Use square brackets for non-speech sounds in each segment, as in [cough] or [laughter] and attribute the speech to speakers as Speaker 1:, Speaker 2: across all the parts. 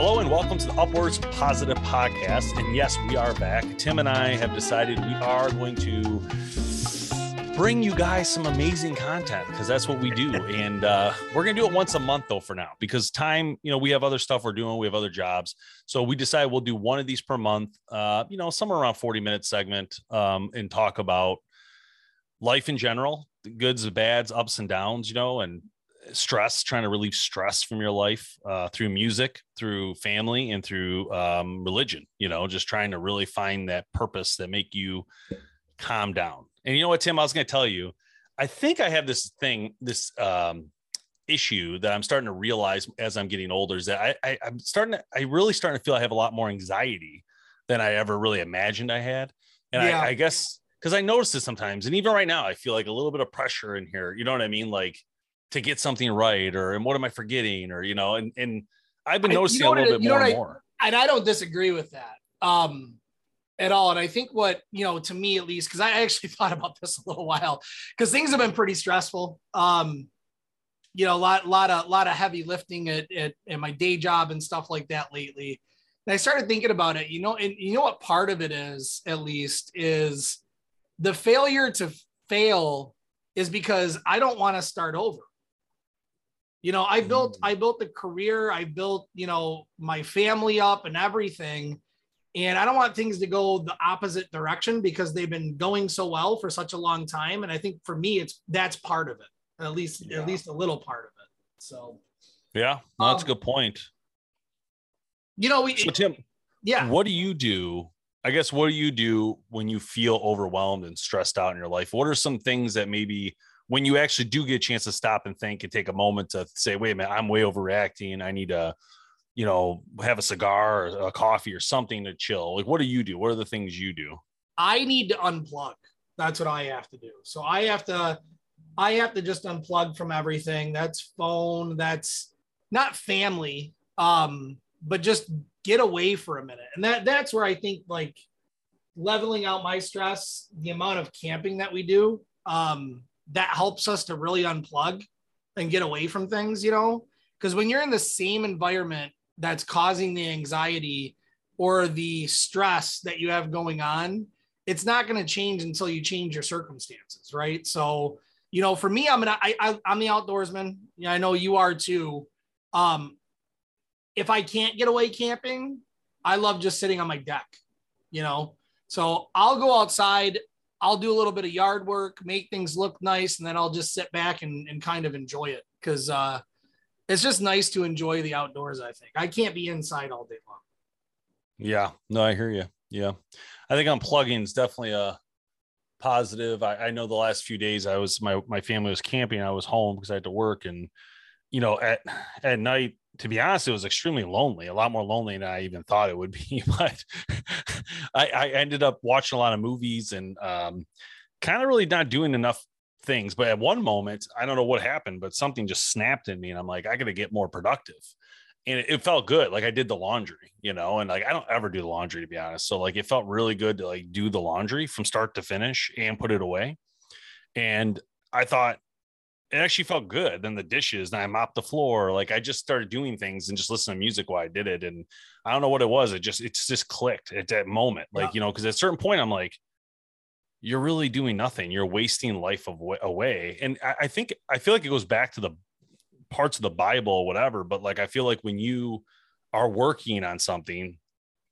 Speaker 1: Hello and welcome to the Upwards Positive Podcast. And yes, we are back. Tim and I have decided we are going to bring you guys some amazing content because that's what we do. [laughs] And uh, we're going to do it once a month though for now because time, you know, we have other stuff we're doing, we have other jobs. So we decided we'll do one of these per month, uh, you know, somewhere around 40 minute segment um, and talk about life in general, the goods, the bads, ups and downs, you know, and stress, trying to relieve stress from your life uh, through music, through family, and through um, religion. You know, just trying to really find that purpose that make you calm down. And you know what, Tim? I was going to tell you. I think I have this thing, this um, issue that I'm starting to realize as I'm getting older is that I, I I'm starting to, I really starting to feel I have a lot more anxiety than I ever really imagined I had. And
Speaker 2: Yeah.
Speaker 1: I, I guess because I notice it sometimes, and even right now, I feel like a little bit of pressure in here. You know what I mean? Like to get something right, or and what am I forgetting, or you know, and and I've been
Speaker 2: I- you
Speaker 1: noticing
Speaker 2: know
Speaker 1: a little
Speaker 2: what I-
Speaker 1: bit more and
Speaker 2: I-
Speaker 1: more.
Speaker 2: and I don't disagree with that um at all. And I think what you know, to me at least, because I actually [laughs] thought about this a little while, because things have been pretty stressful. Um, you know, a lot, lot of, lot of heavy lifting at, at, at my day job and stuff like that lately. And I started thinking about it, you know, and you know what part of it is, at least, is the failure to fail is because I don't want to start over. You know, I built
Speaker 1: Mm.
Speaker 2: I built the career, I built, you know, my family up and everything. And I don't want things to go the opposite direction because they've been going so well for such a long time. And I think for me, it's that's part of it, at least
Speaker 1: Yeah.
Speaker 2: at least a little part of it. So
Speaker 1: Yeah, no, that's a
Speaker 2: Um,
Speaker 1: good point.
Speaker 2: you know, we
Speaker 1: So Tim,
Speaker 2: yeah.
Speaker 1: what do you do? I guess what do you do when you feel overwhelmed and stressed out in your life? What are some things that maybe when you actually do get a chance to stop and think and take a moment to say, wait a minute, I'm way overreacting. I need to, you know, have a cigar or a coffee or something to chill. Like, what do you do? What are the things you do?
Speaker 2: I need to unplug. That's what I have to do. So I have to I have to just unplug from everything. That's phone, that's not family, um, but just get away for a minute. And that that's where I think like leveling out my stress, the amount of camping that we do, um, that helps us to really unplug and get away from things, you know? Because when you're in the same environment that's causing the anxiety or the stress that you have going on, it's not going to change until you change your circumstances, right? So, you know, for me, I'm gonna, I, I I'm the outdoorsman. Yeah, I know you are too. Um, if I can't get away camping, I love just sitting on my deck, you know. So I'll go outside, I'll do a little bit of yard work, make things look nice, and then I'll just sit back and, and kind of enjoy it because uh, it's just nice to enjoy the outdoors. I think I can't be inside all day long.
Speaker 1: Yeah, no, I hear you. Yeah, I think unplugging is definitely a positive. I, I know the last few days I was my my family was camping. I was home because I had to work, and you know at at night. To be honest, it was extremely lonely. A lot more lonely than I even thought it would be. [laughs] But I, I ended up watching a lot of movies and um, kind of really not doing enough things. But at one moment, I don't know what happened, but something just snapped in me, and I'm like, I got to get more productive and it, it felt good. Like I did the laundry, you know, and like I don't ever do the laundry to be honest. So like it felt really good to like do the laundry from start to finish and put it away. And I thought it actually felt good. Then the dishes, and I mopped the floor. Like I just started doing things and just listening to music while I did it. And I don't know what it was. It just it's just clicked at that moment. Like,
Speaker 2: Yeah.
Speaker 1: you know, because at a certain point I'm like, you're really doing nothing. You're wasting life of away. And I, I think I feel like it goes back to the parts of the Bible or whatever, but like I feel like when you are working on something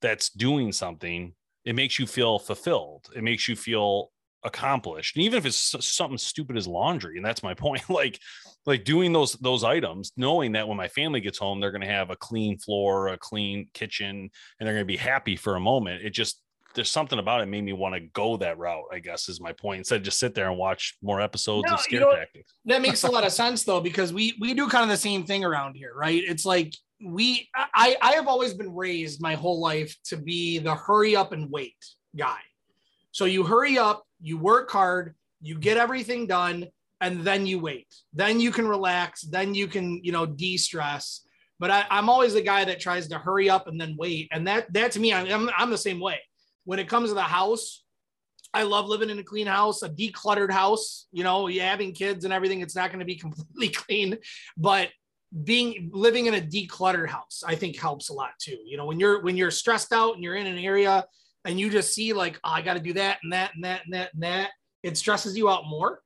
Speaker 1: that's doing something, it makes you feel fulfilled. It makes you feel accomplished. And even if it's something stupid as laundry, and that's my point, [laughs] like like doing those those items, knowing that when my family gets home, they're gonna have a clean floor, a clean kitchen, and they're gonna be happy for a moment. It just there's something about it made me want to go that route, I guess is my point. Instead of just sit there and watch more episodes
Speaker 2: No,
Speaker 1: of
Speaker 2: you
Speaker 1: scare
Speaker 2: know
Speaker 1: tactics.
Speaker 2: that makes a lot of [laughs] sense though because we we do kind of the same thing around here right it's like we i i have always been raised my whole life to be the hurry up and wait guy so you hurry up you work hard you get everything done and then you wait then you can relax then you can you know de-stress but I, i'm always the guy that tries to hurry up and then wait and that that to me I'm, I'm the same way when it comes to the house I love living in a clean house, a decluttered house. You know, having kids and everything, it's not going to be [laughs] completely clean, but being living in a decluttered house, I think helps a lot too. You know, when you're when you're stressed out and you're in an area and you just see like, oh, I got to do that and that and that and that and that, it stresses you out more.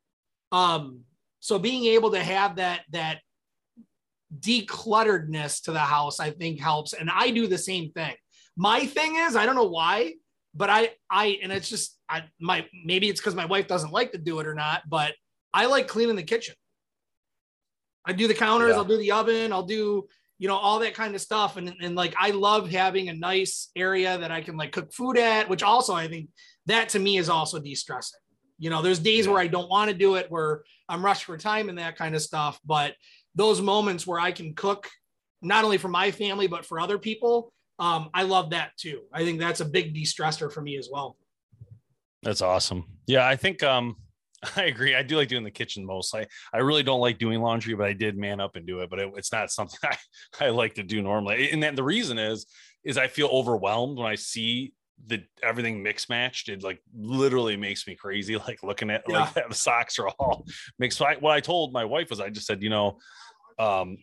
Speaker 2: Um, so being able to have that that declutteredness to the house, I think helps. And I do the same thing. My thing is, I don't know why, but I I and it's just I my maybe it's because my wife doesn't like to do it or not, but I like cleaning the kitchen. I do the counters, yeah. I'll do the oven, I'll do you know all that kind of stuff. And, and like i love having a nice area that i can like cook food at which also i think that to me is also de-stressing. You know there's days where i don't want to do it where i'm rushed for time and that kind of stuff. But those moments where i can cook not only for my family but for other people um, i love that too. I think that's a big de-stressor for me as well.
Speaker 1: That's awesome. Yeah i think um [laughs] I agree. I do like doing the kitchen most. I, I really don't like doing laundry, but I did man up and do it. But it, it's not something [laughs] I, I like to do normally. And then the reason is, is I feel overwhelmed when I see the everything mix matched. It like literally makes me crazy. [laughs] Like looking at yeah. like the socks are all mixed. So I, what I told my wife was I just said, you know, um,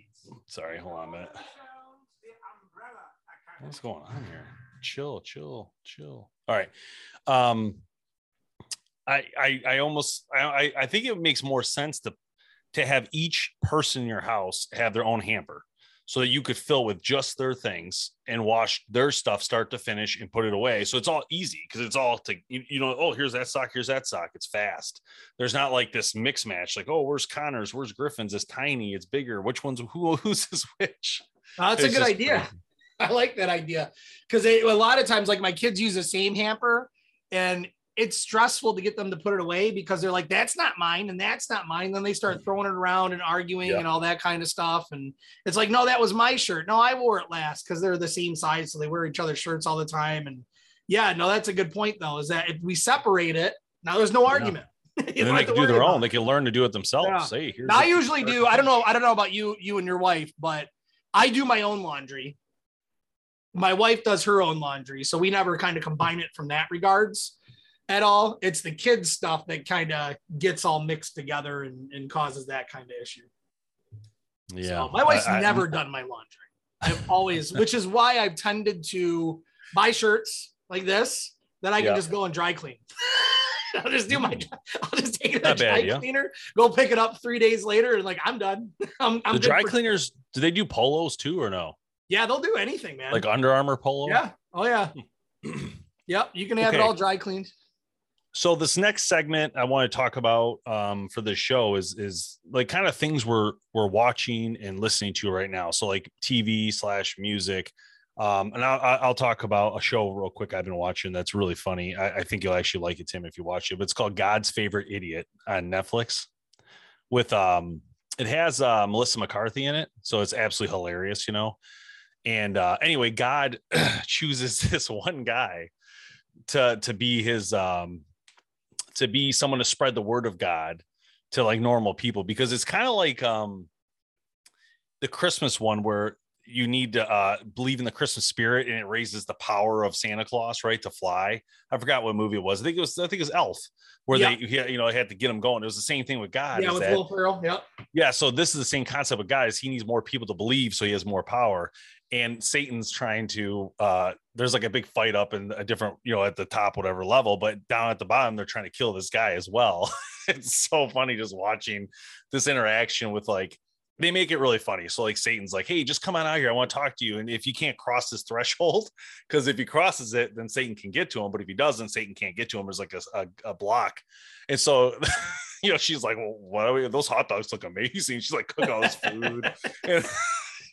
Speaker 1: sorry, hold on a minute. What's going on here? Chill, chill, chill. All right. Um, I, I, I almost, I, I think it makes more sense to, to have each person in your house have their own hamper so that you could fill with just their things and wash their stuff start to finish and put it away. So it's all easy because it's all to you, you, know, oh, here's that sock, here's that sock. It's fast. There's not like this mix match, like, oh, where's Connor's, where's Griffin's? It's tiny, it's bigger. Which one's who who's this [laughs] which?
Speaker 2: that's it's a good idea. Crazy. [laughs] I like that idea because a lot of times, like my kids use the same hamper, and it's stressful to get them to put it away because they're like, that's not mine and that's not mine. Then they start mm. throwing it around and arguing yeah. and all that kind of stuff. And it's like, no, that was my shirt. No, I wore it last because they're the same size. So they wear each other's shirts all the time. And yeah, no, that's a good point though, is that if we separate it, now there's no yeah. argument. [laughs]
Speaker 1: and then they can do their own. It. They can learn to do it themselves. Yeah.
Speaker 2: Here's I usually do. I don't know. I don't know about you, you and your wife, but I do my own laundry. My wife does her own laundry, so we never kind of combine it from that regards at all. It's the kids stuff that kind of gets all mixed together and, and causes that kind of issue.
Speaker 1: Yeah. So
Speaker 2: my wife's I, never I, done my laundry. I've always, which is why I've tended to buy shirts like this that I can yeah. just go and dry clean. [laughs] I'll just do my, mm. [laughs] I'll just take it to dry bad, cleaner, go pick it up three days later, and like I'm done. [laughs] I'm, I'm
Speaker 1: the dry for- cleaners. Do they do polos too, or no?
Speaker 2: Yeah, they'll do anything, man.
Speaker 1: Like Under Armour polo.
Speaker 2: Yeah. Oh yeah. [clears throat] yep. You can have okay. it all dry cleaned
Speaker 1: so this next segment I want to talk about um, for this show is is like kind of things we're we're watching and listening to right now. So like TV slash music, um, and I'll, I'll talk about a show real quick I've been watching that's really funny. I, I, think you'll actually like it, Tim, if you watch it. But it's called God's Favorite Idiot on Netflix. With um, it has uh, Melissa McCarthy in it, so it's absolutely hilarious, you know. And uh, anyway, God [clears throat] chooses [laughs] this one guy to to be his um to be someone to spread the word of God to like normal people because it's kind of like um the Christmas one where you need to uh, believe in the Christmas spirit and it raises the power of Santa Claus, right? To fly. I forgot what movie it was. I think it was, I think it was Elf, where yeah. they, you know, had to get him going. It was the same thing with God.
Speaker 2: Yeah, with that, Will Ferrell. Yep.
Speaker 1: Yeah. So this is the same concept with God is he needs more people to believe so he has more power and Satan's trying to uh there's like a big fight up in a different, you know, at the top, whatever level, but down at the bottom, they're trying to kill this guy as well. [laughs] it's so funny just watching this interaction with like they make it really funny. So like Satan's like, hey, just come on out here. I want to talk to you. And if you can't cross this threshold, [laughs] because if he crosses it, then Satan can get to him. But if he doesn't, Satan can't get to him. There's like a, a, a block. And so [laughs] you know, she's like, well, what are we? Those hot dogs look amazing. She's like, cook all this food. and,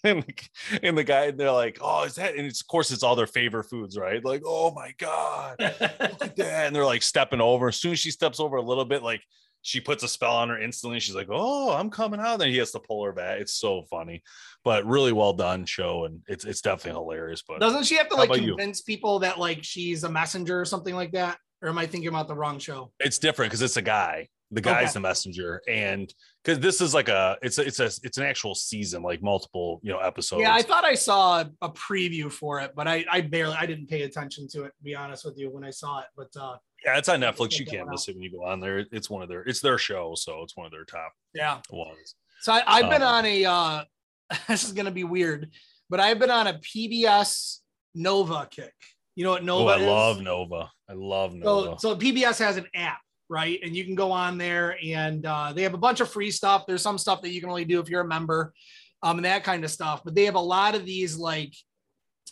Speaker 1: and the, and the guy they're like oh is that and it's of course it's all their favorite foods right? Like oh my god look at [laughs] that and they're like stepping over. As soon as she steps over a little bit like she puts a spell on her instantly. She's like oh i'm coming out then he has to pull her back. It's so funny but really well done show and it's it's definitely hilarious but
Speaker 2: doesn't she have to like convince you? people that like she's a messenger or something like that? Or am i thinking about the wrong show?
Speaker 1: It's different because it's a guy the guy's okay. the messenger and because this is like a it's a it's a it's an actual season like multiple you know episodes
Speaker 2: yeah i thought i saw a preview for it but i i barely i didn't pay attention to it to be honest with you when i saw it but uh
Speaker 1: yeah it's on netflix you can't miss it when you go on there it's one of their it's their show so it's one of their top
Speaker 2: yeah
Speaker 1: ones
Speaker 2: so I, have been um, on a uh [laughs] this is going to be weird, but I've been on a PBS Nova kick. You know what Nova
Speaker 1: oh, I
Speaker 2: is?
Speaker 1: love Nova. I love Nova.
Speaker 2: So, so PBS has an app, right? And you can go on there and uh, they have a bunch of free stuff. There's some stuff that you can only do if you're a member, um, and that kind of stuff. But they have a lot of these like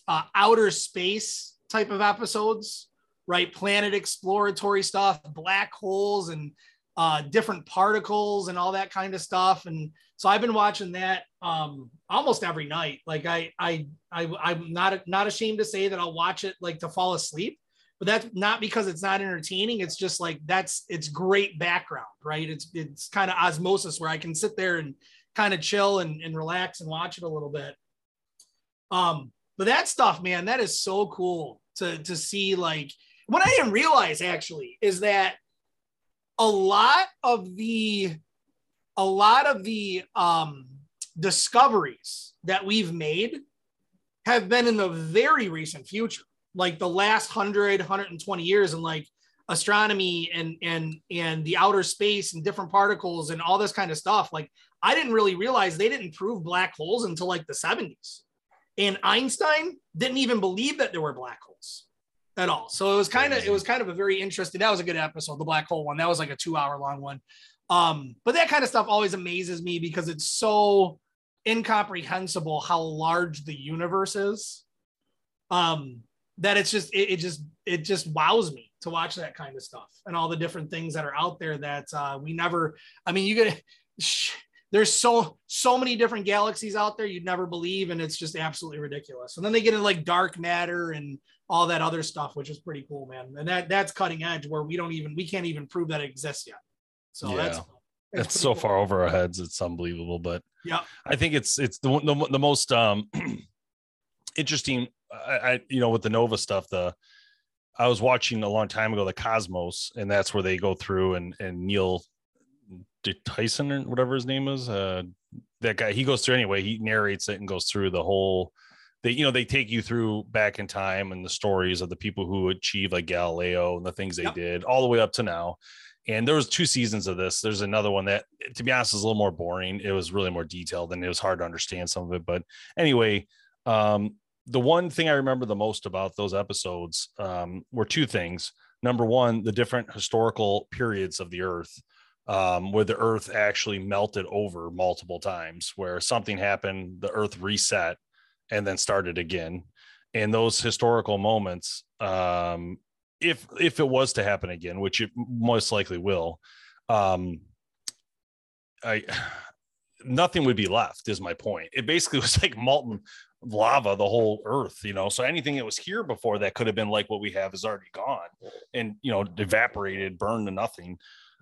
Speaker 2: uh, outer space type of episodes, right? Planet exploratory stuff, black holes, and uh, different particles and all that kind of stuff. And so I've been watching that um, almost every night. Like I, I, I, I'm not not ashamed to say that I'll watch it like to fall asleep, but that's not because it's not entertaining. It's just like that's it's great background, right? It's it's kind of osmosis where I can sit there and kind of chill and, and relax and watch it a little bit. Um, but that stuff, man, that is so cool to to see. Like what I didn't realize actually is that a lot of the a lot of the um, discoveries that we've made have been in the very recent future, like the last 100, 120 years, and like astronomy and and and the outer space and different particles and all this kind of stuff. Like I didn't really realize they didn't prove black holes until like the 70s. And Einstein didn't even believe that there were black holes at all. So it was kind of it was kind of a very interesting. That was a good episode, the black hole one. That was like a two hour long one. Um, but that kind of stuff always amazes me because it's so incomprehensible how large the universe is. Um, that it's just it, it just it just wows me to watch that kind of stuff and all the different things that are out there that uh, we never. I mean, you get. [laughs] there's so so many different galaxies out there you'd never believe and it's just absolutely ridiculous and then they get into like dark matter and all that other stuff which is pretty cool man and that that's cutting edge where we don't even we can't even prove that it exists yet so yeah. that's
Speaker 1: it's so cool. far over our heads it's unbelievable but
Speaker 2: yeah
Speaker 1: i think it's it's the the, the most um [clears throat] interesting I, I you know with the nova stuff the i was watching a long time ago the cosmos and that's where they go through and and neil Tyson or whatever his name is. Uh, that guy, he goes through anyway. He narrates it and goes through the whole. They, you know, they take you through back in time and the stories of the people who achieved like Galileo and the things they did all the way up to now. And there was two seasons of this. There's another one that, to be honest, is a little more boring. It was really more detailed and it was hard to understand some of it. But anyway, um, the one thing I remember the most about those episodes um, were two things. Number one, the different historical periods of the Earth um, where the earth actually melted over multiple times, where something happened, the earth reset and then started again. And those historical moments, um, if if it was to happen again, which it most likely will, um, I [sighs] nothing would be left. Is my point. It basically [laughs] was like molten lava the whole earth you know so anything that was here before that could have been like what we have is already gone and you know evaporated burned to nothing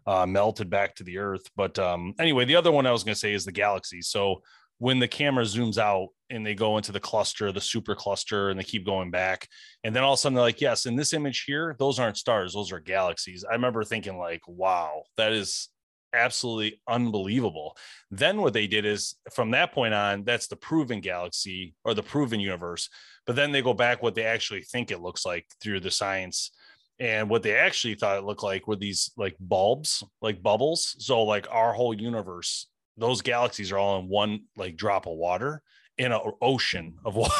Speaker 1: uh, melted back to the earth. But um, anyway, the other one I was going to say is the galaxy. So when the camera zooms out and they go into the cluster, the super cluster, and they keep going back, and then all of a sudden they're like, "Yes, in this image here, those aren't stars; those are galaxies." I remember thinking, like, "Wow, that is." Absolutely unbelievable. Then what they did is from that point on, that's the proven galaxy or the proven universe. But then they go back what they actually think it looks like through the science and what they actually thought it looked like were these like bulbs like bubbles so like our whole universe those galaxies are all in one like drop of water in an ocean of water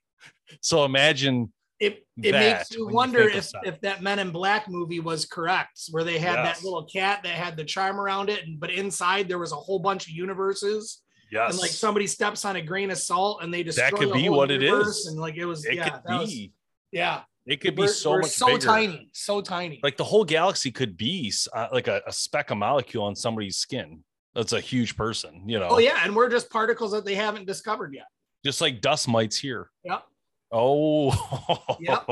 Speaker 1: [laughs] so imagine
Speaker 2: it, it makes you wonder you if, if that men in black movie was correct where they had yes. that little cat that had the charm around it and but inside there was a whole bunch of universes
Speaker 1: yes
Speaker 2: and like somebody steps on a grain of salt and they destroy
Speaker 1: that could be what it is
Speaker 2: and like it was
Speaker 1: it
Speaker 2: yeah
Speaker 1: could be
Speaker 2: was, yeah
Speaker 1: it could be we're, so we're much
Speaker 2: so
Speaker 1: bigger.
Speaker 2: tiny, so tiny.
Speaker 1: Like the whole galaxy could be uh, like a, a, speck of molecule on somebody's skin. That's a huge person, you know.
Speaker 2: Oh yeah, and we're just particles that they haven't discovered yet.
Speaker 1: Just like dust mites here.
Speaker 2: Yep.
Speaker 1: Oh.
Speaker 2: yep.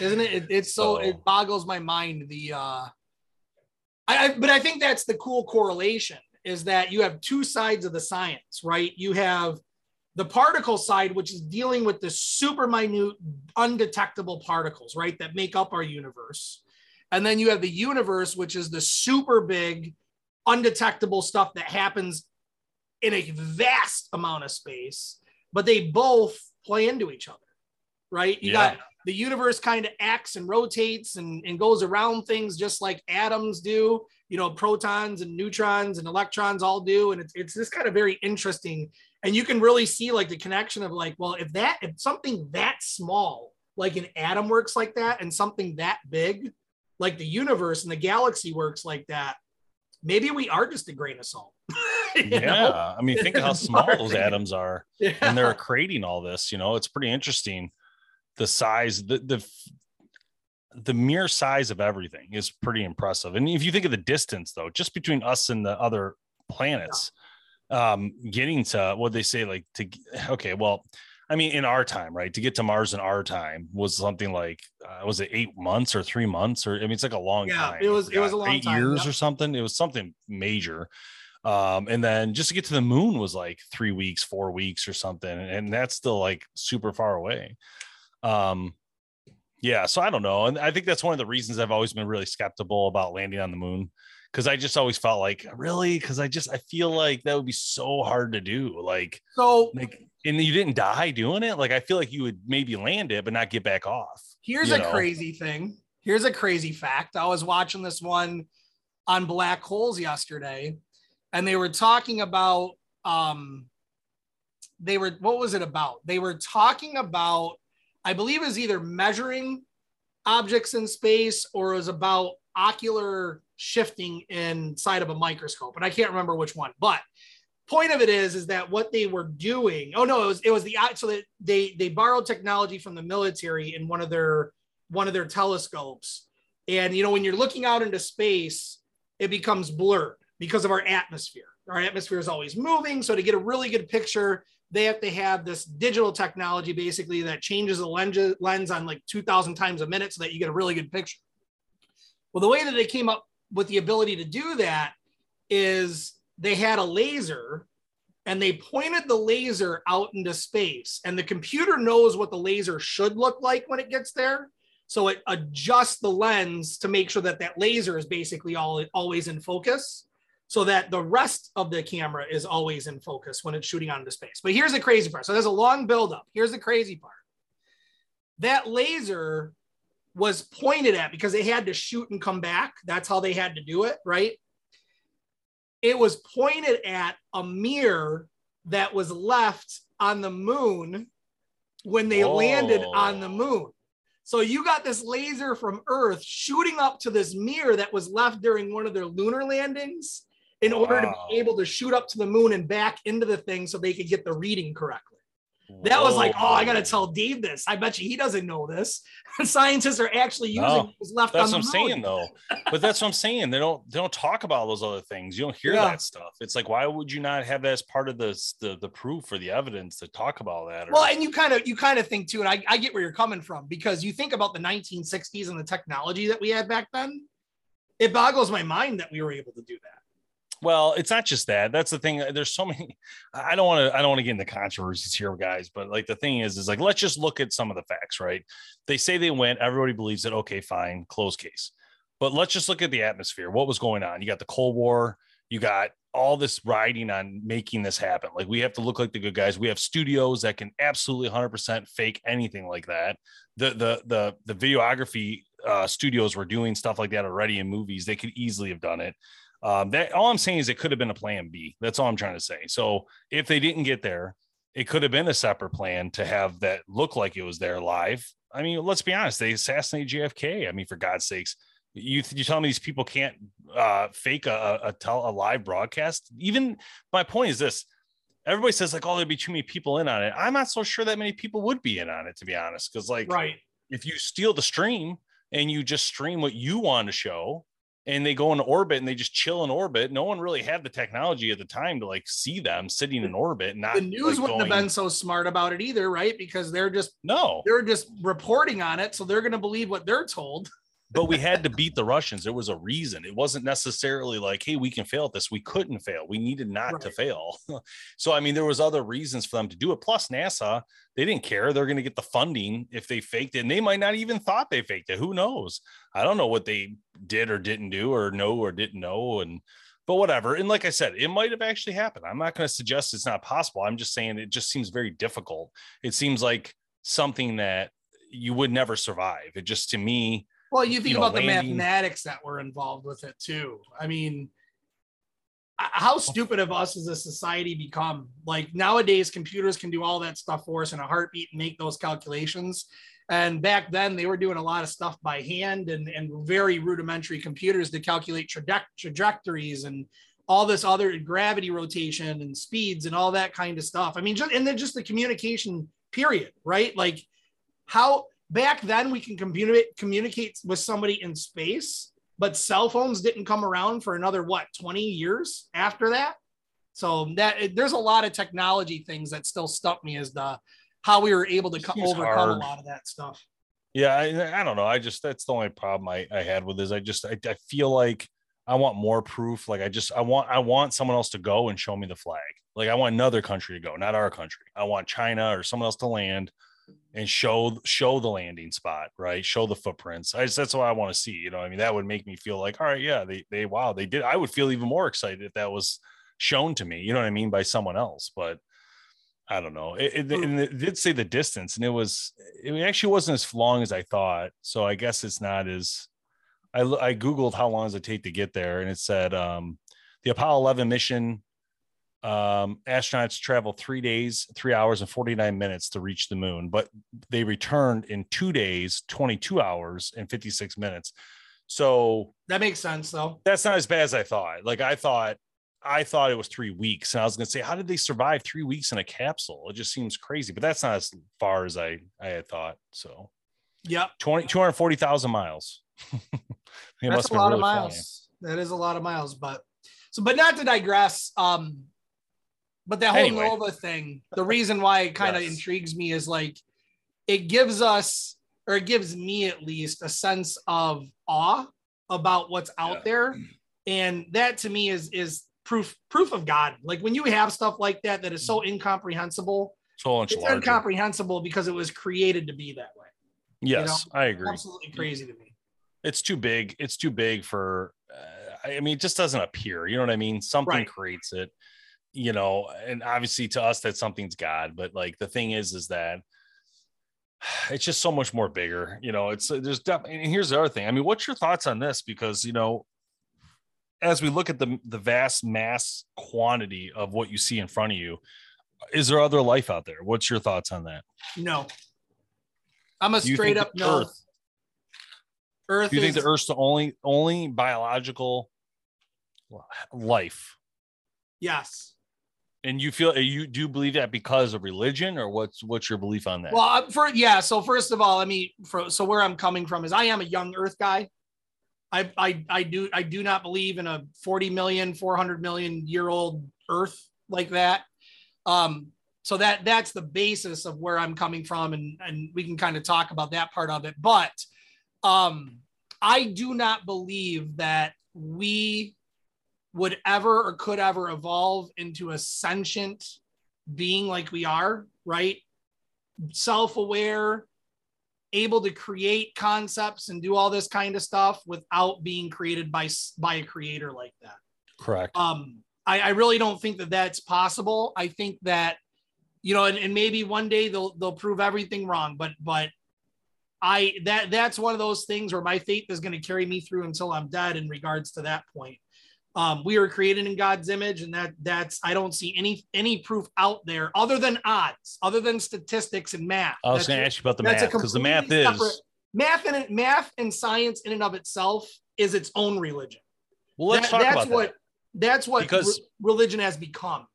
Speaker 2: Isn't it? it it's so oh. it boggles my mind. The uh, I, I but I think that's the cool correlation is that you have two sides of the science, right? You have the particle side, which is dealing with the super minute, undetectable particles, right, that make up our universe. And then you have the universe, which is the super big, undetectable stuff that happens in a vast amount of space, but they both play into each other, right? You yeah. got the universe kind of acts and rotates and, and goes around things just like atoms do, you know, protons and neutrons and electrons all do. And it's, it's this kind of very interesting. And you can really see like the connection of like, well, if that, if something that small, like an atom works like that, and something that big, like the universe and the galaxy works like that, maybe we are just a grain of salt. [laughs]
Speaker 1: yeah. Know? I mean, think of how [laughs] small those atoms are. [laughs]
Speaker 2: Yeah.
Speaker 1: And they're creating all this, you know, it's pretty interesting. The size, the the the mere size of everything is pretty impressive. And if you think of the distance though, just between us and the other planets, yeah. um, getting to what they say, like to okay, well, I mean, in our time, right? To get to Mars in our time was something like uh, was it eight months or three months or I mean, it's like a long
Speaker 2: yeah,
Speaker 1: time.
Speaker 2: It was it was a long
Speaker 1: eight
Speaker 2: time,
Speaker 1: years or something. It was something major. Um, and then just to get to the moon was like three weeks, four weeks or something, and that's still like super far away. Um, yeah, so I don't know, and I think that's one of the reasons I've always been really skeptical about landing on the moon because I just always felt like really because I just I feel like that would be so hard to do, like
Speaker 2: so
Speaker 1: like and you didn't die doing it. Like I feel like you would maybe land it but not get back off.
Speaker 2: Here's a know? crazy thing. Here's a crazy fact. I was watching this one on black holes yesterday and they were talking about um they were what was it about they were talking about i believe it was either measuring objects in space or it was about ocular shifting inside of a microscope and i can't remember which one but point of it is is that what they were doing oh no it was it was the so that they they borrowed technology from the military in one of their one of their telescopes and you know when you're looking out into space it becomes blurred because of our atmosphere. Our atmosphere is always moving. So to get a really good picture, they have to have this digital technology basically that changes the lens, lens on like 2000 times a minute so that you get a really good picture. Well, the way that they came up with the ability to do that is they had a laser and they pointed the laser out into space and the computer knows what the laser should look like when it gets there so it adjusts the lens to make sure that that laser is basically all always in focus so that the rest of the camera is always in focus when it's shooting out into space. But here's the crazy part. So there's a long buildup. Here's the crazy part. That laser was pointed at because they had to shoot and come back. That's how they had to do it, right? It was pointed at a mirror that was left on the moon when they Whoa. landed on the oh. moon. So you got this laser from Earth shooting up to this mirror that was left during one of their lunar landings in order wow. to be able to shoot up to the moon and back into the thing so they could get the reading correctly. That Whoa. was like, oh, I gotta tell Dave this. I bet you he doesn't know this. [laughs] Scientists are actually using no, what's left
Speaker 1: that's what I'm saying though. But that's what I'm saying. They don't they don't talk about those other things. You don't hear yeah. that stuff. It's like, why would you not have that as part of this the the proof or the evidence to talk about that? Or...
Speaker 2: Well, and you kind of you kind of think too, and I, I get where you're coming from because you think about the 1960s and the technology that we had back then. It boggles my mind that we were able to do that.
Speaker 1: Well, it's not just that. That's the thing. There's so many. I don't want to. I don't want to get into controversies here, guys. But like the thing is, is like let's just look at some of the facts. Right? They say they went. Everybody believes it. Okay, fine, close case. But let's just look at the atmosphere. What was going on? You got the Cold War. You got all this riding on making this happen. Like we have to look like the good guys. We have studios that can absolutely 100% fake anything like that. The the the the videography uh, studios were doing stuff like that already in movies. They could easily have done it. Um, that all I'm saying is it could have been a plan B. That's all I'm trying to say. So if they didn't get there, it could have been a separate plan to have that look like it was there live. I mean, let's be honest, they assassinated JFK. I mean, for God's sakes, you you tell me these people can't uh, fake a, a, tell a live broadcast. Even my point is this: everybody says like, oh, there'd be too many people in on it. I'm not so sure that many people would be in on it, to be honest, because like,
Speaker 2: right,
Speaker 1: if you steal the stream and you just stream what you want to show and they go in orbit and they just chill in orbit. No one really had the technology at the time to like see them sitting in orbit. Not
Speaker 2: the news
Speaker 1: like,
Speaker 2: wouldn't going... have been so smart about it either, right? Because they're just
Speaker 1: no,
Speaker 2: they're just reporting on it, so they're going to believe what they're told.
Speaker 1: But we had to beat the Russians. There was a reason. It wasn't necessarily like, hey, we can fail at this. We couldn't fail. We needed not right. to fail. [laughs] so I mean, there was other reasons for them to do it. Plus, NASA, they didn't care. They're going to get the funding if they faked it, and they might not even thought they faked it. Who knows? I don't know what they did or didn't do, or know or didn't know, and but whatever. And like I said, it might have actually happened. I'm not going to suggest it's not possible. I'm just saying it just seems very difficult. It seems like something that you would never survive. It just to me,
Speaker 2: Well, you think
Speaker 1: you know,
Speaker 2: about the mathematics that were involved with it too. I mean, how stupid of us as a society become? Like nowadays, computers can do all that stuff for us in a heartbeat and make those calculations. And back then, they were doing a lot of stuff by hand and, and very rudimentary computers to calculate traje- trajectories and all this other gravity rotation and speeds and all that kind of stuff. I mean, just and then just the communication period, right? Like how back then we can communicate communicate with somebody in space, but cell phones didn't come around for another what 20 years after that. So that there's a lot of technology things that still stump me as the how we were able to co- overcome
Speaker 1: hard.
Speaker 2: a lot of that stuff.
Speaker 1: yeah, I, I don't know. I just that's the only problem I, I had with this. I just I, I feel like I want more proof. Like I just I want I want someone else to go and show me the flag. Like I want another country to go, not our country. I want China or someone else to land and show show the landing spot, right? Show the footprints. I just, that's what I want to see. You know, I mean, that would make me feel like, all right, yeah, they they wow, they did. I would feel even more excited if that was shown to me. You know what I mean by someone else, but. I don't know. It, it, it did say the distance, and it was it actually wasn't as long as I thought. So I guess it's not as. I I googled how long does it take to get there, and it said um, the Apollo 11 mission um, astronauts travel three days, three hours, and 49 minutes to reach the moon, but they returned in two days, 22 hours, and 56 minutes. So
Speaker 2: That makes sense though.
Speaker 1: that's not as bad as I thought. Like I thought, I thought it was three weeks, and I was going to say, how did they survive three weeks in a capsule? It just seems crazy, but that's not as far as I I had thought. So
Speaker 2: Yep.
Speaker 1: 20, 240,000 miles. [laughs]
Speaker 2: That's a lot
Speaker 1: been
Speaker 2: of
Speaker 1: really
Speaker 2: miles. That is a lot of miles, but so but not to digress. Um, but that whole
Speaker 1: Anyway.
Speaker 2: Nova thing, the reason why it kind of
Speaker 1: Yes.
Speaker 2: intrigues me is like it gives us, or it gives me at least, a sense of awe about what's out
Speaker 1: Yeah.
Speaker 2: there, and that to me is is proof proof of God. Like when you have stuff like that that is so incomprehensible,
Speaker 1: So much
Speaker 2: it's
Speaker 1: larger.
Speaker 2: incomprehensible because it was created to be that way.
Speaker 1: Yes, I agree.
Speaker 2: Absolutely crazy to me.
Speaker 1: It's too big. It's too big for. Uh, I I mean, it just doesn't appear. You know what I mean? Something
Speaker 2: Right.
Speaker 1: creates it. You know, and obviously to us that something's God, but like the thing is, is that [sighs] it's just so much more bigger. You know, it's uh, there's definitely. And here's the other thing. I mean, what's your thoughts on this? Because you know, as we look at the the vast mass quantity of what you see in front of you, is there other life out there? What's your thoughts on that?
Speaker 2: No. I'm a straight up no.
Speaker 1: Earth-
Speaker 2: Earth
Speaker 1: Do you think
Speaker 2: is,
Speaker 1: the Earth's the only only biological life?
Speaker 2: yes.
Speaker 1: And you feel you do believe that because of religion, or what's what's your belief on that?
Speaker 2: Well, for yeah. So first of all, I mean, for, so where I'm coming from is I am a young Earth guy. I, I I do I do not believe in a 40 million, 400 million year old Earth like that. Um, so that that's the basis of where I'm coming from, and and we can kind of talk about that part of it. But um, I do not believe that we would ever or could ever evolve into a sentient being like we are, right? Self-aware, able to create concepts and do all this kind of stuff without being created by by a creator like that.
Speaker 1: Correct.
Speaker 2: Um, I, I really don't think that that's possible. I think that, you know, and, and maybe one day they'll they'll prove everything wrong, but but I that that's one of those things where my faith is going to carry me through until I'm dead in regards to that point. Um, we are created in God's image, and that that's I don't see any any proof out there other than odds, other than statistics and math.
Speaker 1: I was going to ask you about the math because the math is
Speaker 2: math and math and science in and of itself is its own religion.
Speaker 1: well. Let's
Speaker 2: That-
Speaker 1: talk
Speaker 2: that's
Speaker 1: about
Speaker 2: what
Speaker 1: that.
Speaker 2: that's what
Speaker 1: Because-
Speaker 2: re- religion has become.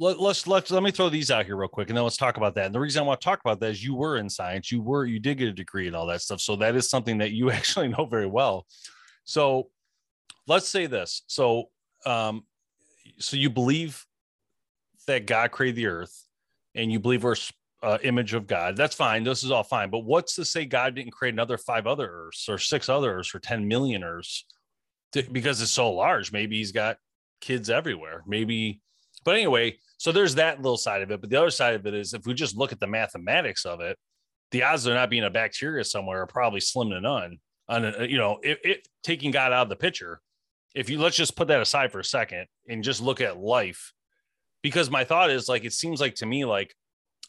Speaker 1: Let, let's let's let me throw these out here real quick, and then let's talk about that. And the reason I want to talk about that is you were in science, you were you did get a degree and all that stuff, so that is something that you [laughs] actually know very well. So let's say this. So um, so you believe that God created the earth, and you believe we're uh, image of God. That's fine. This is all fine. But what's to say God didn't create another five other earths or six other earths or ten million earths? To, because it's so large. Maybe he's got kids everywhere. Maybe, but anyway. So there's that little side of it. But the other side of it is if we just look at the mathematics of it, the odds of not being a bacteria somewhere are probably slim to none. On a, you know, it, it taking God out of the picture. If you let's just put that aside for a second and just look at life, because my thought is like it seems like to me like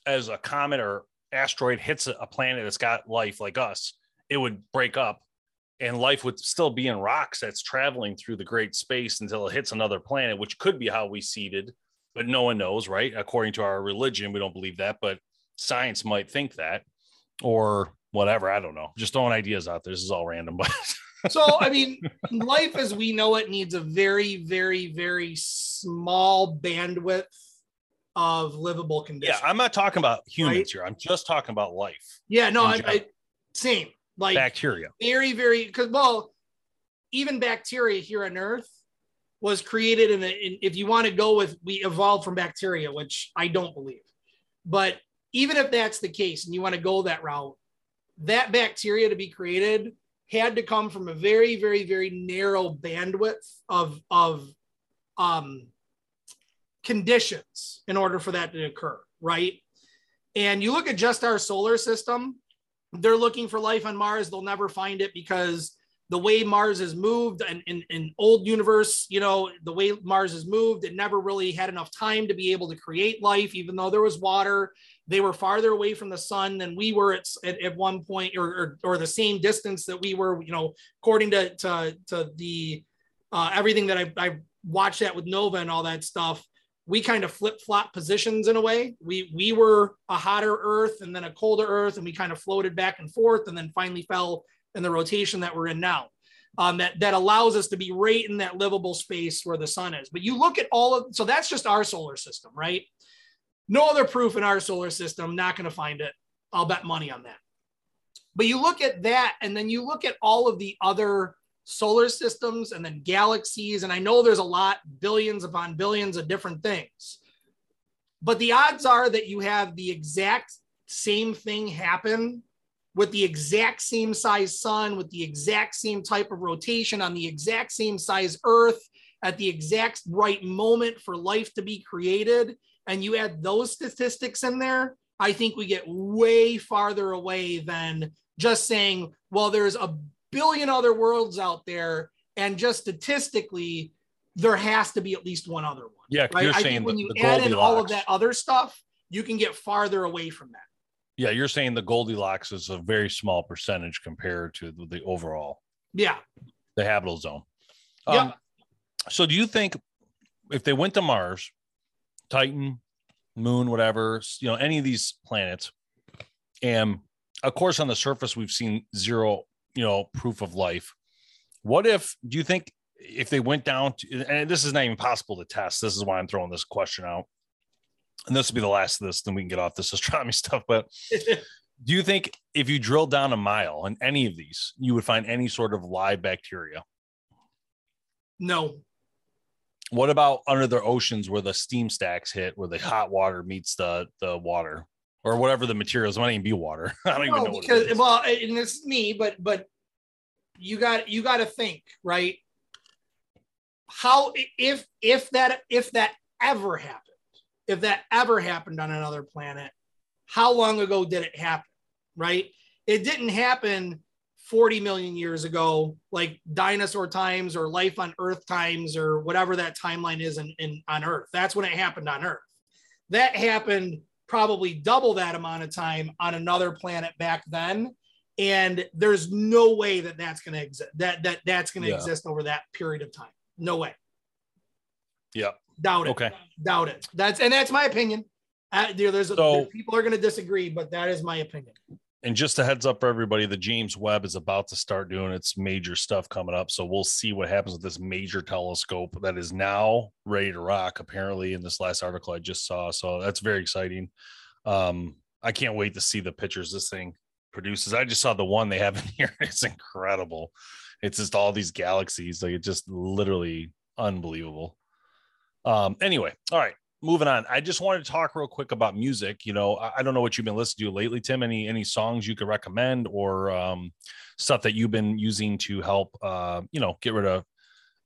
Speaker 1: as a comet or asteroid hits a planet that's got life like us, it would break up and life would still be in rocks that's traveling through the great space until it hits another planet, which could be how we seeded, but no one knows, right? According to our religion, we don't believe that, but science might think that or whatever. I don't know. Just throwing ideas out there. This is all random, [laughs] but
Speaker 2: so I mean, life as we know it needs a very, very, very small bandwidth of livable conditions.
Speaker 1: Yeah, I'm not talking about humans right? here. I'm just talking about life.
Speaker 2: Yeah, no, I, I, same. Like
Speaker 1: bacteria.
Speaker 2: Very, very because well, even bacteria here on Earth was created in, a, in if you want to go with we evolved from bacteria, which I don't believe. But even if that's the case and you want to go that route, that bacteria to be created had to come from a very, very, very narrow bandwidth of of um, conditions in order for that to occur, right? And you look at just our solar system, they're looking for life on Mars. They'll never find it because the way Mars has moved and in, in old universe, you know, the way Mars has moved, it never really had enough time to be able to create life, even though there was water. They were farther away from the sun than we were at, at, at one point, or, or, or, the same distance that we were, you know, according to, to, to the uh, everything that I, I watched that with Nova and all that stuff we kind of flip flop positions in a way. We we were a hotter Earth and then a colder Earth, and we kind of floated back and forth, and then finally fell in the rotation that we're in now. Um, that that allows us to be right in that livable space where the sun is. But you look at all of so that's just our solar system, right? No other proof in our solar system. Not going to find it. I'll bet money on that. But you look at that, and then you look at all of the other solar systems and then galaxies. And I know there's a lot, billions upon billions of different things. But the odds are that you have the exact same thing happen with the exact same size sun, with the exact same type of rotation on the exact same size Earth at the exact right moment for life to be created. And you add those statistics in there, I think we get way farther away than just saying, well, there's a billion other worlds out there, and just statistically, there has to be at least one other one.
Speaker 1: Yeah,
Speaker 2: right?
Speaker 1: you're
Speaker 2: I
Speaker 1: saying
Speaker 2: think when
Speaker 1: the,
Speaker 2: you
Speaker 1: the
Speaker 2: add in all of that other stuff, you can get farther away from that.
Speaker 1: Yeah, you're saying the Goldilocks is a very small percentage compared to the, the overall.
Speaker 2: Yeah.
Speaker 1: The habitable zone.
Speaker 2: Um, yeah.
Speaker 1: So, do you think if they went to Mars, Titan, Moon, whatever, you know, any of these planets, and of course on the surface we've seen zero you know proof of life. What if do you think if they went down to and this is not even possible to test this is why i'm throwing this question out. And this will be the last of this then we can get off this [laughs] astronomy stuff but [laughs] do you think if you drill down a mile in any of these you would find any sort of live bacteria?
Speaker 2: No
Speaker 1: what about under the oceans where the steam stacks hit where the hot water meets the the water or whatever the materials might even be water. [laughs] I don't no, even know because
Speaker 2: well, and it's me, but but you got you got to think right. How if if that if that ever happened, if that ever happened on another planet, how long ago did it happen? Right, it didn't happen 40 million years ago, like dinosaur times or life on Earth times or whatever that timeline is in, in on Earth. That's when it happened on Earth. That happened probably double that amount of time on another planet back then. And there's no way that that's going to exist that that that's going to yeah. exist over that period of time. No way.
Speaker 1: Yeah.
Speaker 2: Doubt it.
Speaker 1: Okay.
Speaker 2: Doubt it. That's and that's my opinion. Uh, there's, so, there's people are going to disagree but that is my opinion
Speaker 1: and just a heads up for everybody the james webb is about to start doing its major stuff coming up so we'll see what happens with this major telescope that is now ready to rock apparently in this last article i just saw so that's very exciting. Um i can't wait to see the pictures this thing produces. I just saw the one they have in here [laughs] it's incredible. It's just all these galaxies like it's just literally unbelievable. Um anyway all right moving on i just wanted to talk real quick about music you know i, I don't know what you've been listening to lately tim any any songs you could recommend or um, stuff that you've been using to help uh, you know get rid of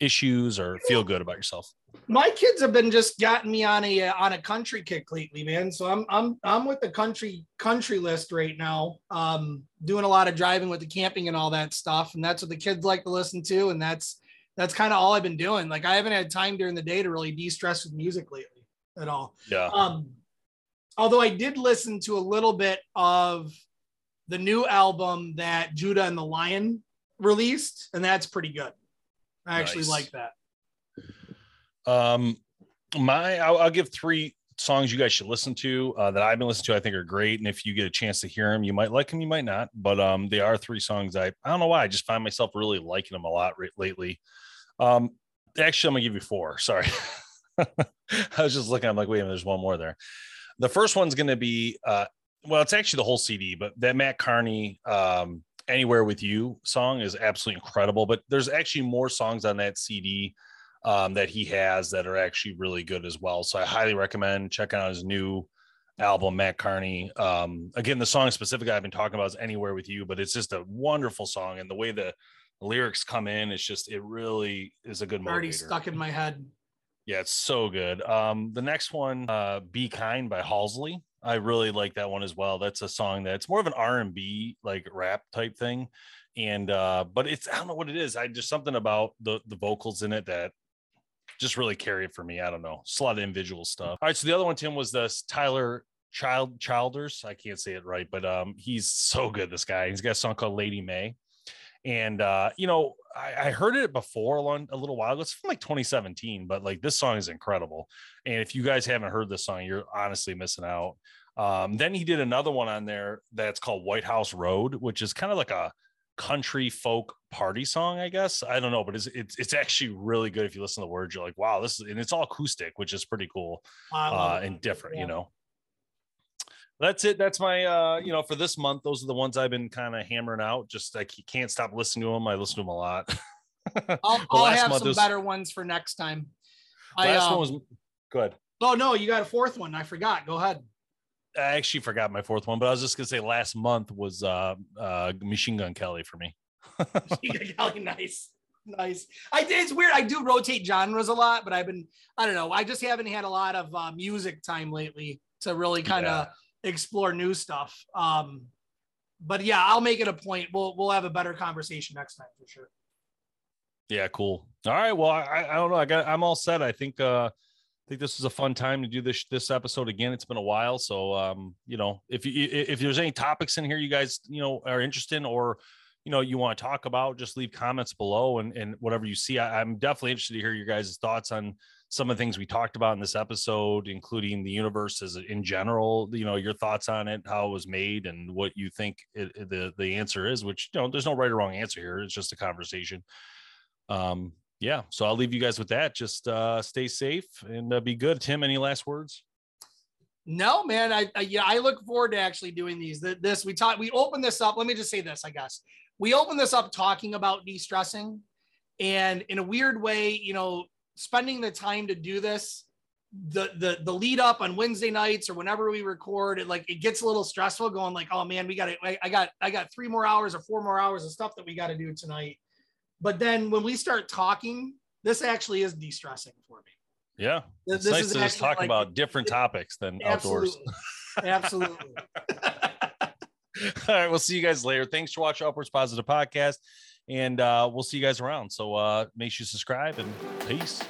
Speaker 1: issues or feel good about yourself?
Speaker 2: My kids have been just gotten me on a on a country kick lately man so i'm i'm i'm with the country country list right now um doing a lot of driving with the camping and all that stuff and that's what the kids like to listen to and that's that's kind of all i've been doing like i haven't had time during the day to really de-stress with music lately at all.
Speaker 1: Yeah.
Speaker 2: Um, Although I did listen to a little bit of the new album that Judah and the Lion released, and that's pretty good. I actually
Speaker 1: Nice.
Speaker 2: like that.
Speaker 1: Um, my I'll, I'll give three songs you guys should listen to uh, that I've been listening to. I think are great, and if you get a chance to hear them, you might like them, you might not. But um, they are three songs I I don't know why I just find myself really liking them a lot re- lately. Um, actually, I'm gonna give you four. Sorry, [laughs] [laughs] I was just looking. I'm like, wait a minute, there's one more there. The first one's gonna be uh, well, it's actually the whole CD, but that Matt Carney um, "Anywhere with You" song is absolutely incredible. But there's actually more songs on that CD um, that he has that are actually really good as well. So I highly recommend checking out his new album, Matt Carney. Um, again, the song specifically I've been talking about is Anywhere with You, but it's just a wonderful song. And the way the lyrics come in, it's just, it really is a good
Speaker 2: Already
Speaker 1: motivator.
Speaker 2: stuck in my head.
Speaker 1: Yeah, it's so good. Um, the next one, uh, "Be Kind" by Halsey. I really like that one as well. That's a song that's more of an R and B like rap type thing, and uh, but it's I don't know what it is. I just something about the the vocals in it that just really carry it for me. I don't know. It's a lot of individual stuff. All right, so the other one, Tim, was the Tyler Child Childers. I can't say it right, but um, he's so good. This guy. He's got a song called Lady May. And uh, you know, I, I heard it before a, long, a little while ago. It's from like 2017, but like this song is incredible. And if you guys haven't heard this song, you're honestly missing out. Um, then he did another one on there that's called White House Road, which is kind of like a country folk party song, I guess. I don't know, but it's it's, it's actually really good if you listen to the words. You're like, wow, this is and it's all acoustic, which is pretty cool uh, and different,
Speaker 2: Yeah.
Speaker 1: you know. That's it. That's my uh, you know, for this month, those are the ones I've been kind of hammering out. Just like you can't stop listening to them. I listen to them a lot. [laughs]
Speaker 2: I'll, I'll have some
Speaker 1: was-
Speaker 2: better ones for next time. I,
Speaker 1: Last
Speaker 2: um,
Speaker 1: one was good.
Speaker 2: oh no, you got a fourth one. I forgot. Go ahead.
Speaker 1: I actually forgot my fourth one, but I was just gonna say last month was uh uh Machine Gun Kelly for me. [laughs] [laughs]
Speaker 2: Machine Gun Kelly, nice, nice. I did. It's weird. I do rotate genres a lot, but I've been. I don't know. I just haven't had a lot of uh, music time lately to really kind of explore new stuff. Um, but yeah, I'll make it a point. We'll we'll have a better conversation next time for sure.
Speaker 1: Yeah, cool. All right. Well, I, I don't know. I got I'm all set. I think uh I think this is a fun time to do this this episode again. It's been a while. So um, you know, if you if there's any topics in here you guys, you know, are interested in or you know you want to talk about, just leave comments below and and whatever you see. I, I'm definitely interested to hear your guys' thoughts on some of the things we talked about in this episode, including the universe as in general, you know, your thoughts on it, how it was made, and what you think it, the the answer is. Which you know, there's no right or wrong answer here. It's just a conversation. Um, yeah. So I'll leave you guys with that. Just uh, stay safe and uh, be good. Tim, any last words?
Speaker 2: No, man. I, I yeah, I look forward to actually doing these. Th- This we taught. We opened this up. Let me just say this. I guess we opened this up talking about de-stressing, and in a weird way, you know, spending the time to do this. The, the the lead up on Wednesday nights or whenever we record it like it gets a little stressful going like oh man we got to I, got I got three more hours or four more hours of stuff that we got to do tonight but then when we start talking this actually is de-stressing for me
Speaker 1: Yeah.
Speaker 2: Th-
Speaker 1: It's nice to just talk
Speaker 2: like,
Speaker 1: about different topics than outdoors.
Speaker 2: Absolutely. Absolutely. [laughs]
Speaker 1: All right. We'll see you guys later. Thanks for watching Upwards Positive Podcast. And uh, we'll see you guys around. So uh, make sure you subscribe and peace.